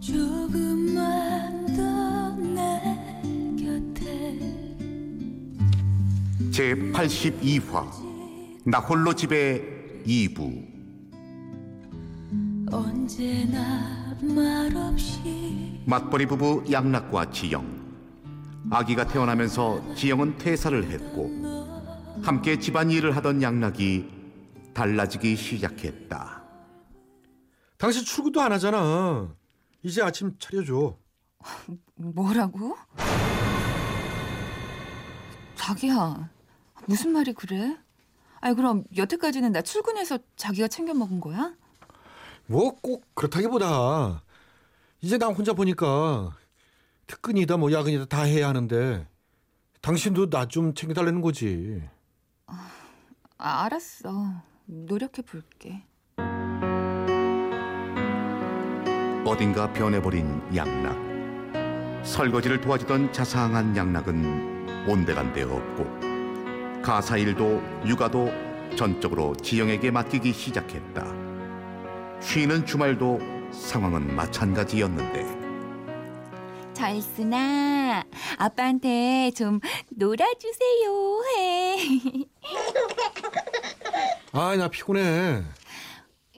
조금만 더내 곁에. 제 82화 나 홀로 집에 2부. 언제나 말없이 맞벌이 부부 양락과 지영. 아기가 태어나면서 지영은 퇴사를 했고 함께 집안일을 하던 양락이 달라지기 시작했다. 당신 출근도 안 하잖아. 이제 아침 차려줘. 뭐라고? 자기야, 무슨 말이 그래? 아니 그럼 여태까지는 나 출근해서 자기가 챙겨 먹은 거야? 뭐 꼭 그렇다기보다 이제 나 혼자 보니까 특근이다 뭐 야근이다 다 해야 하는데 당신도 나 좀 챙겨달라는 거지. 아, 알았어. 노력해 볼게. 어딘가 변해버린 양락. 설거지를 도와주던 자상한 양락은 온데간데 없고 가사일도 육아도 전적으로 지영에게 맡기기 시작했다. 쉬는 주말도 상황은 마찬가지였는데. 잘쓰나? 아빠한테 좀 놀아주세요. 해. 아 나 피곤해.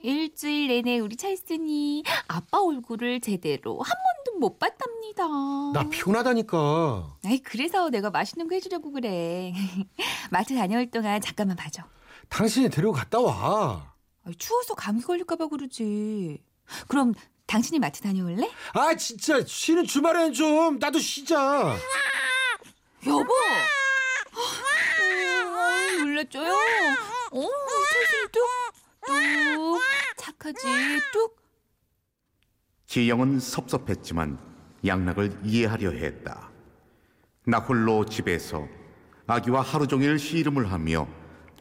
일주일 내내 우리 찰순이 아빠 얼굴을 제대로 한 번도 못 봤답니다. 나 피곤하다니까. 아이 그래서 내가 맛있는 거 해주려고 그래. 마트 다녀올 동안 잠깐만 봐줘. 당신이 데리고 갔다 와. 아이, 추워서 감기 걸릴까봐 그러지. 그럼 당신이 마트 다녀올래? 아 진짜 쉬는 주말엔 좀 나도 쉬자. 여보. 어, 놀랐죠요. 어, 찰순이 뚝, 뚝, 착하지, 뚝. 지영은 섭섭했지만 양락을 이해하려 했다. 나 홀로 집에서 아기와 하루 종일 씨름을 하며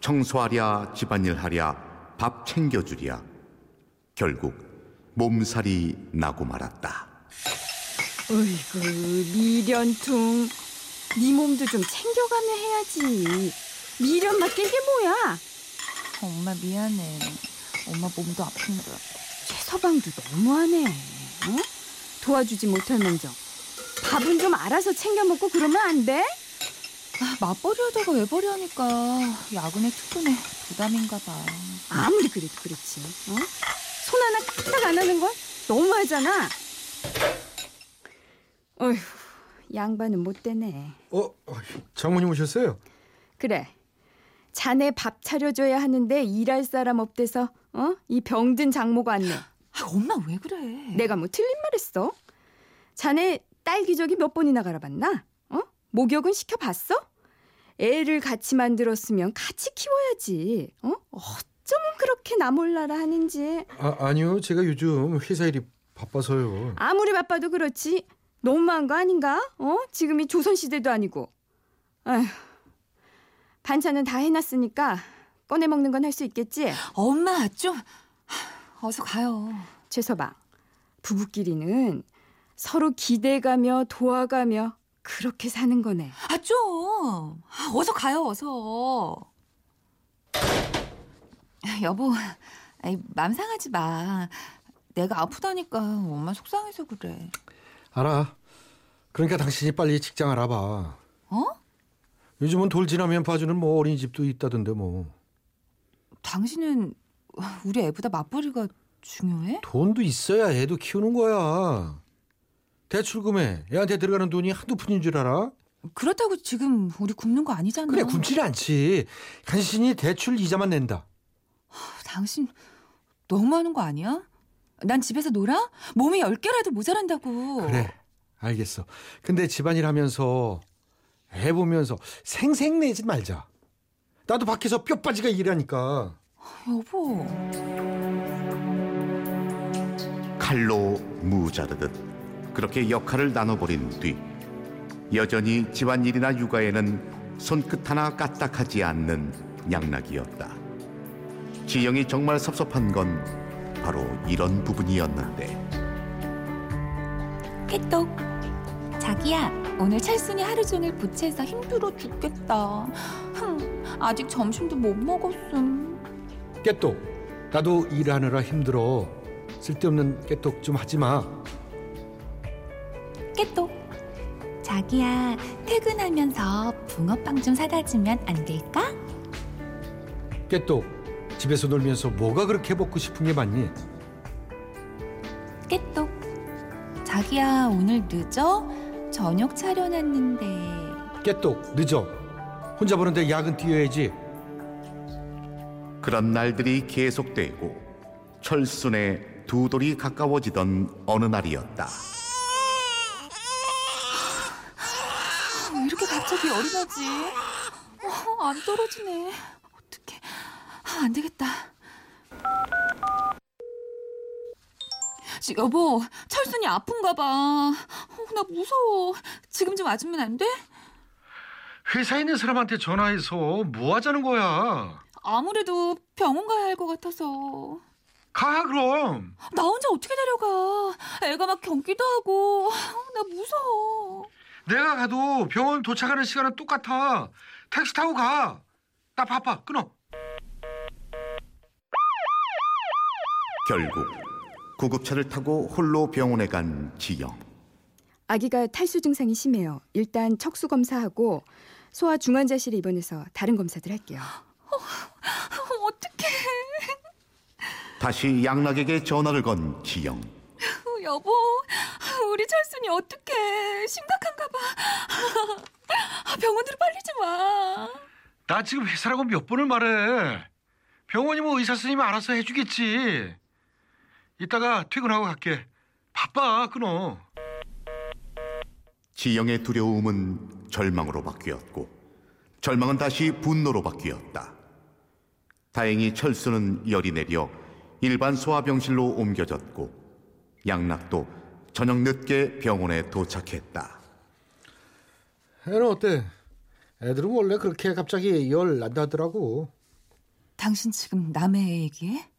청소하랴 집안일 하랴 밥 챙겨주랴 결국 몸살이 나고 말았다. 어이구 미련퉁 네 몸도 좀 챙겨가며 해야지 미련 맡긴 게 뭐야 엄마 미안해. 엄마 몸도 아픈데. 최서방도 너무하네 어? 도와주지 못하면서 밥은 좀 알아서 챙겨 먹고 그러면 안 돼? 아, 맞벌이 하다가 외벌이 하니까 야근에 특근에 부담인가 봐. 아무리 그래도 그렇지 어? 손 하나 까딱 안 하는 건 너무하잖아 어휴 양반은 못 되네 어 장모님 오셨어요? 그래. 자네 밥 차려줘야 하는데 일할 사람 없대서 어? 이 병든 장모가 왔네. 아, 엄마 왜 그래? 내가 뭐 틀린 말 했어? 자네 딸 기저귀 몇 번이나 갈아봤나? 어? 목욕은 시켜봤어? 애를 같이 만들었으면 같이 키워야지. 어? 어쩌면 그렇게 나 몰라라 하는지. 아 아니요 제가 요즘 회사 일이 바빠서요. 아무리 바빠도 그렇지. 너무한 거 아닌가? 어? 지금이 조선 시대도 아니고. 아휴. 반찬은 다 해놨으니까 꺼내 먹는 건 할 수 있겠지? 엄마 좀 하, 어서 가요. 최서방, 부부끼리는 서로 기대가며 도와가며 그렇게 사는 거네. 아 좀. 아, 어서 가요 어서. 여보, 아이, 맘 상하지 마. 내가 아프다니까 엄마 속상해서 그래. 알아. 그러니까 당신이 빨리 직장 알아봐. 어? 요즘은 돌 지나면 봐주는 뭐 어린이집도 있다던데 뭐. 당신은 우리 애보다 맞벌이가 중요해? 돈도 있어야 애도 키우는 거야. 대출금에 애한테 들어가는 돈이 한두 푼인 줄 알아? 그렇다고 지금 우리 굶는 거 아니잖아. 그래 굶지는 않지. 간신히 대출 이자만 낸다. 당신 너무 하는 거 아니야? 난 집에서 놀아? 몸이 열 개라도 모자란다고. 그래 알겠어. 근데 집안일 하면서 애 보면서 생색내지 말자. 나도 밖에서 뼈빠지가 일하니까. 여보. 칼로 무자르듯 그렇게 역할을 나눠버린 뒤 여전히 집안일이나 육아에는 손끝 하나 까딱하지 않는 양락이었다. 지영이 정말 섭섭한 건 바로 이런 부분이었는데 깨똑. 자기야, 오늘 찰순이 하루 종일 부채에서 힘들어 죽겠다. 흥, 아직 점심도 못 먹었음. 깨똑. 나도 일하느라 힘들어. 쓸데없는 깨똑 좀 하지 마. 깨똑. 자기야, 퇴근하면서 붕어빵 좀 사다 주면 안 될까? 깨똑 집에서 놀면서 뭐가 그렇게 먹고 싶은 게 많니? 깨똑. 자기야, 오늘 늦어? 저녁 차려놨는데. 깨똑 늦어. 혼자 보는데 야근 뛰어야지. 그런 날들이 계속되고 철순의 두 돌이 가까워지던 어느 날이었다. 왜 이렇게 갑자기 열이 나지? 어, 안 떨어지네. 어떡해. 아, 안 되겠다. 지, 여보, 철순이 아픈가 봐. 어, 나 무서워. 지금 좀 와주면 안 돼? 회사에 있는 사람한테 전화해서 뭐 하자는 거야? 아무래도 병원 가야 할 것 같아서. 가 그럼. 나 혼자 어떻게 데려가? 애가 막 경기도 하고. 어, 나 무서워. 내가 가도 병원 도착하는 시간은 똑같아. 택시 타고 가. 나 바빠. 끊어. 결국 구급차를 타고 홀로 병원에 간 지영. 아기가 탈수 증상이 심해요. 일단 척수 검사하고 소아 중환자실에 입원해서 다른 검사들 할게요. 어떡해. 다시 양락에게 전화를 건 지영. 어, 여보, 우리 철순이 어떡해. 심각한가 봐. 아, 병원으로 빨리 좀 와. 나 지금 회사라고 몇 번을 말해. 병원이 뭐 의사 선생님이 알아서 해주겠지. 이따가 퇴근하고 갈게. 바빠. 끊어. 지영의 두려움은 절망으로 바뀌었고 절망은 다시 분노로 바뀌었다. 다행히 철수는 열이 내려 일반 소아병실로 옮겨졌고 양락도 저녁 늦게 병원에 도착했다. 애는 어때? 애들은 원래 그렇게 갑자기 열 난다더라고. 당신 지금 남의 애 얘기해?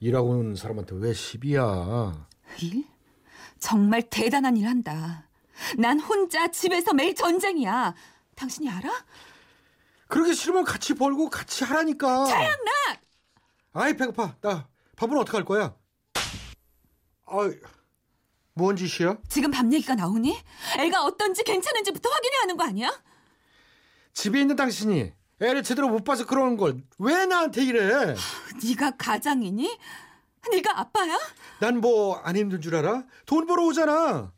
일하고 온 사람한테 왜 시비야? 일? 정말 대단한 일 한다. 난 혼자 집에서 매일 전쟁이야. 당신이 알아? 그러기 싫으면 같이 벌고 같이 하라니까. 차양락! 아이 배고파. 나 밥은 어떡할 거야? 아이 뭔 짓이야? 지금 밤 얘기가 나오니? 애가 어떤지 괜찮은지부터 확인해야 하는 거 아니야? 집에 있는 당신이 애를 제대로 못 봐서 그러는 걸 왜 나한테 이래? 네가 가장이니? 네가 아빠야? 난 뭐 안 힘든 줄 알아? 돈 벌어 오잖아.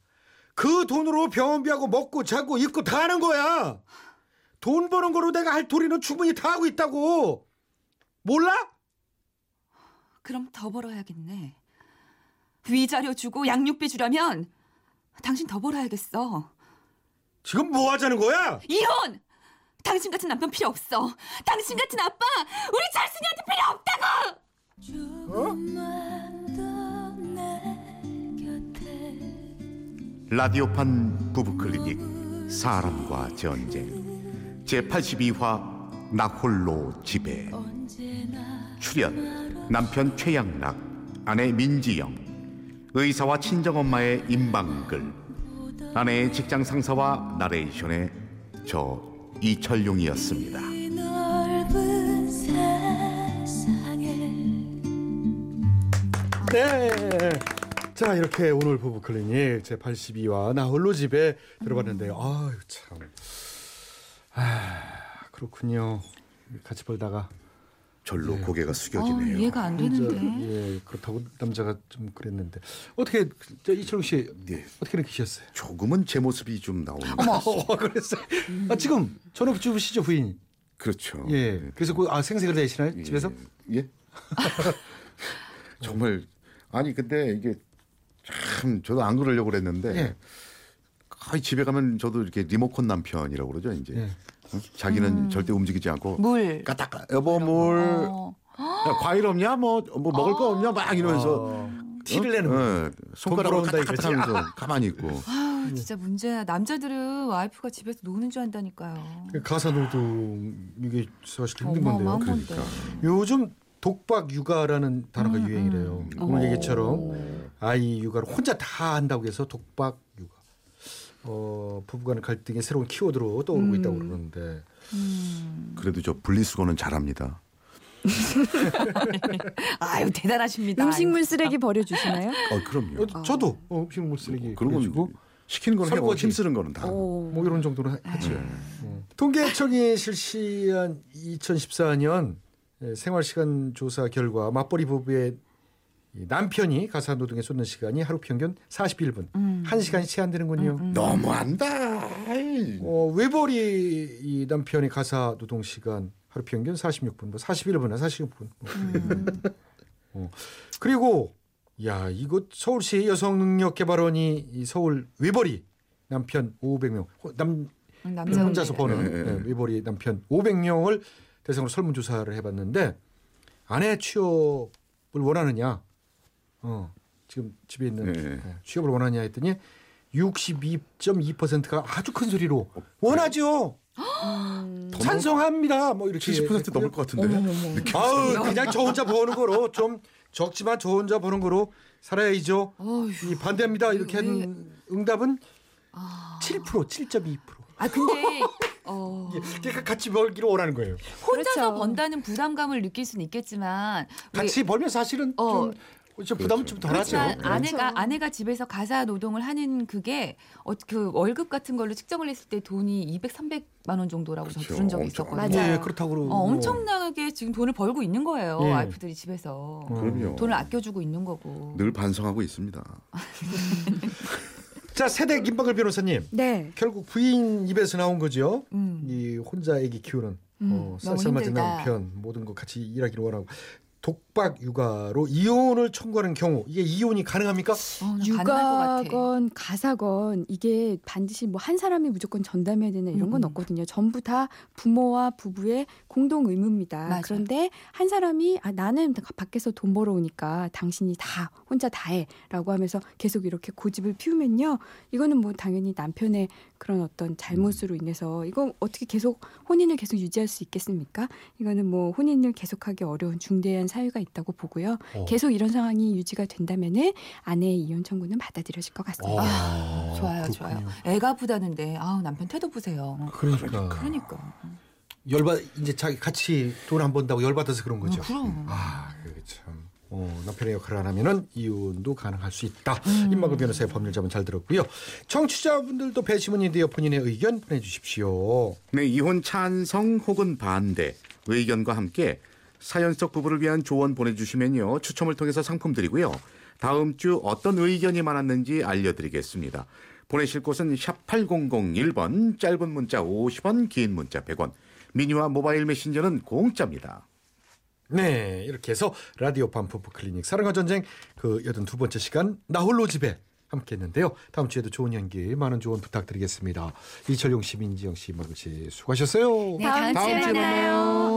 그 돈으로 병원비하고 먹고 자고 입고 다 하는 거야. 돈 버는 거로 내가 할 도리는 충분히 다 하고 있다고. 몰라? 그럼 더 벌어야겠네. 위자료 주고 양육비 주려면 당신 더 벌어야겠어. 지금 뭐 하자는 거야? 이혼! 당신 같은 남편 필요 없어. 당신 같은 아빠 우리 철순이한테 필요 없다고! 곁에 라디오판 부부클리닉 사람과 전쟁. 제82화 나 홀로 집에. 출연 남편 최양락 아내 민지영. 의사와 친정엄마의 임방글. 아내의 직장 상사와 나레이션의 저 이철용이었습니다. 네. 자 이렇게 오늘 부부 클리닉 제 82화 나 홀로 집에 들어봤는데요. 아유 참. 아 그렇군요. 같이 벌다가 절로 네. 고개가 어, 숙여지네요. 이해가 안 되는데. 예 그렇다고 남자가 좀 그랬는데 어떻게 저 이철웅 씨 네. 어떻게 느끼셨어요? 조금은 제 모습이 좀 나오는 어, 그랬어요. 아, 지금 전업 주부시죠 부인. 그렇죠. 예. 그래서 그 아, 생색을 내시나요 집에서? 예. 정말 아니 근데 이게 참 저도 안 그러려고 그랬는데 예. 거의 집에 가면 저도 이렇게 리모컨 남편이라고 그러죠 이제 예. 어? 자기는 절대 움직이지 않고 물. 까딱 여보 물 어. 야, 과일 없냐 뭐 뭐 먹을 거 없냐 막 이러면서 어, 티를 내는 거. 어, 손가락으로 돈 벌어온다 까딱 하면서 가만히 있고 아, 진짜 문제야. 남자들은 와이프가 집에서 노는 줄 안다니까요. 가사 노동 이게 사실 힘든 건데요. 그러니까. 요즘 독박 육아라는 단어가 음, 유행이래요. 오늘 얘기처럼 아이 육아를 혼자 다 한다고 해서 독박 육아. 어, 부부간의 갈등의 새로운 키워드로 떠오르고 있다고 그러는데 음. 그래도 저 분리수거는 잘합니다. 아유 대단하십니다. 음식물 쓰레기 버려 주시나요? 어 그럼요. 어, 저도 어, 음식물 쓰레기 그런 건 그래주고 시키는 거는 해고. 힘쓰는 거는 다. 오. 뭐 이런 정도는 하- 하지. 네. 어. 통계청이 실시한 2014년 예, 생활시간 조사 결과 맞벌이 부부의 이 남편이 가사 노동에 쏟는 시간이 하루 평균 41분, 음. 한 시간이 채 안 되는군요. 너무한다. 어, 외벌이 이 남편의 가사 노동 시간 하루 평균 46분, 뭐 41분이나 46분. 뭐. 음. 어. 그리고 야 이거 서울시 여성능력개발원이 이 서울 외벌이 남편 500명 남 음, 남자 혼자서 버는 네, 네, 네. 네, 외벌이 남편 500명을 대상으로 설문조사를 해봤는데 아내 취업을 원하느냐, 어 지금 집에 있는 네. 네, 취업을 원하느냐 했더니 62.2%가 아주 큰 소리로 원하죠. 음. 찬성합니다. 뭐 이렇게 70% 넘을 것 같은데. 아우 그냥 저 혼자 버는 거로 좀 적지만 저 혼자 버는 거로 살아야죠. 어휴. 이 반대합니다. 이렇게 왜- 한 응답은 아. 7% 7.2%. 아 근데 어, 그러니까 같이 벌기를 원하는 거예요. 혼자서 그렇죠. 번다는 부담감을 느낄 수는 있겠지만 같이 벌면 사실은 어. 좀, 좀 부담은 좀 덜하죠. 네. 아내가 아내가 집에서 가사 노동을 하는 그게 어, 그 월급 같은 걸로 측정을 했을 때 돈이 200, 300만 원 정도라고 저 그렇죠. 들은 적이 엄청. 있었거든요. 맞아요. 예, 그렇다고 그러고 어, 엄청나게 지금 돈을 벌고 있는 거예요. 예. 와이프들이 집에서 음. 그럼요. 돈을 아껴주고 있는 거고. 늘 반성하고 있습니다. 자 세대 김박을 변호사님 네. 결국 부인 입에서 나온 거죠. 음. 이 혼자 아기 키우는 음, 어, 쌀쌀맞은. 남편 모든 거 같이 일하기를 원하고 독박 육아로 이혼을 청구하는 경우 이게 이혼이 가능합니까? 어. 육아건 가사건 이게 반드시 뭐 한 사람이 무조건 전담해야 되는 이런 건 음. 없거든요. 전부 다 부모와 부부의 공동 의무입니다. 맞아요. 그런데 한 사람이 아, 나는 밖에서 돈 벌어오니까 당신이 다 혼자 다 해라고 하면서 계속 이렇게 고집을 피우면요. 이거는 뭐 당연히 남편의 그런 어떤 잘못으로 인해서 이거 어떻게 계속 혼인을 계속 유지할 수 있겠습니까? 이거는 뭐 혼인을 계속하기 어려운 중대한 사유가 있다고 보고요. 어. 계속 이런 상황이 유지가 된다면은 아내의 이혼 청구는 받아들여질 것 같습니다. 아, 좋아요, 그렇군요. 좋아요. 애가 부다는데 아우 남편 태도 보세요. 그러니까 그러니까. 열받 이제 자기 같이 돈 안 번다고 열받아서 그런 거죠. 어, 그럼. 아, 그게 참. 어, 남편의 역할을 안 하면은 이혼도 가능할 수 있다. 음. 임마글 변호사의 법률 자문 잘 들었고요. 청취자분들도 배심원이 되어 본인의 의견 보내주십시오. 네, 이혼 찬성 혹은 반대 의견과 함께 사연 속 부부를 위한 조언 보내주시면요 추첨을 통해서 상품 드리고요. 다음 주 어떤 의견이 많았는지 알려드리겠습니다. 보내실 곳은 샵 8001번 짧은 문자 50원 긴 문자 100원 미니와 모바일 메신저는 공짜입니다. 네, 이렇게 해서 라디오 반포프 클리닉 사랑과 전쟁 그 여든 두 번째 시간 나홀로 집에 함께 했는데요. 다음 주에도 좋은 연기 많은 조언 부탁드리겠습니다. 이철용 씨, 민지영 씨, 마글 씨 수고하셨어요. 네, 다음 주에 다음 주에 만나요. 만나요.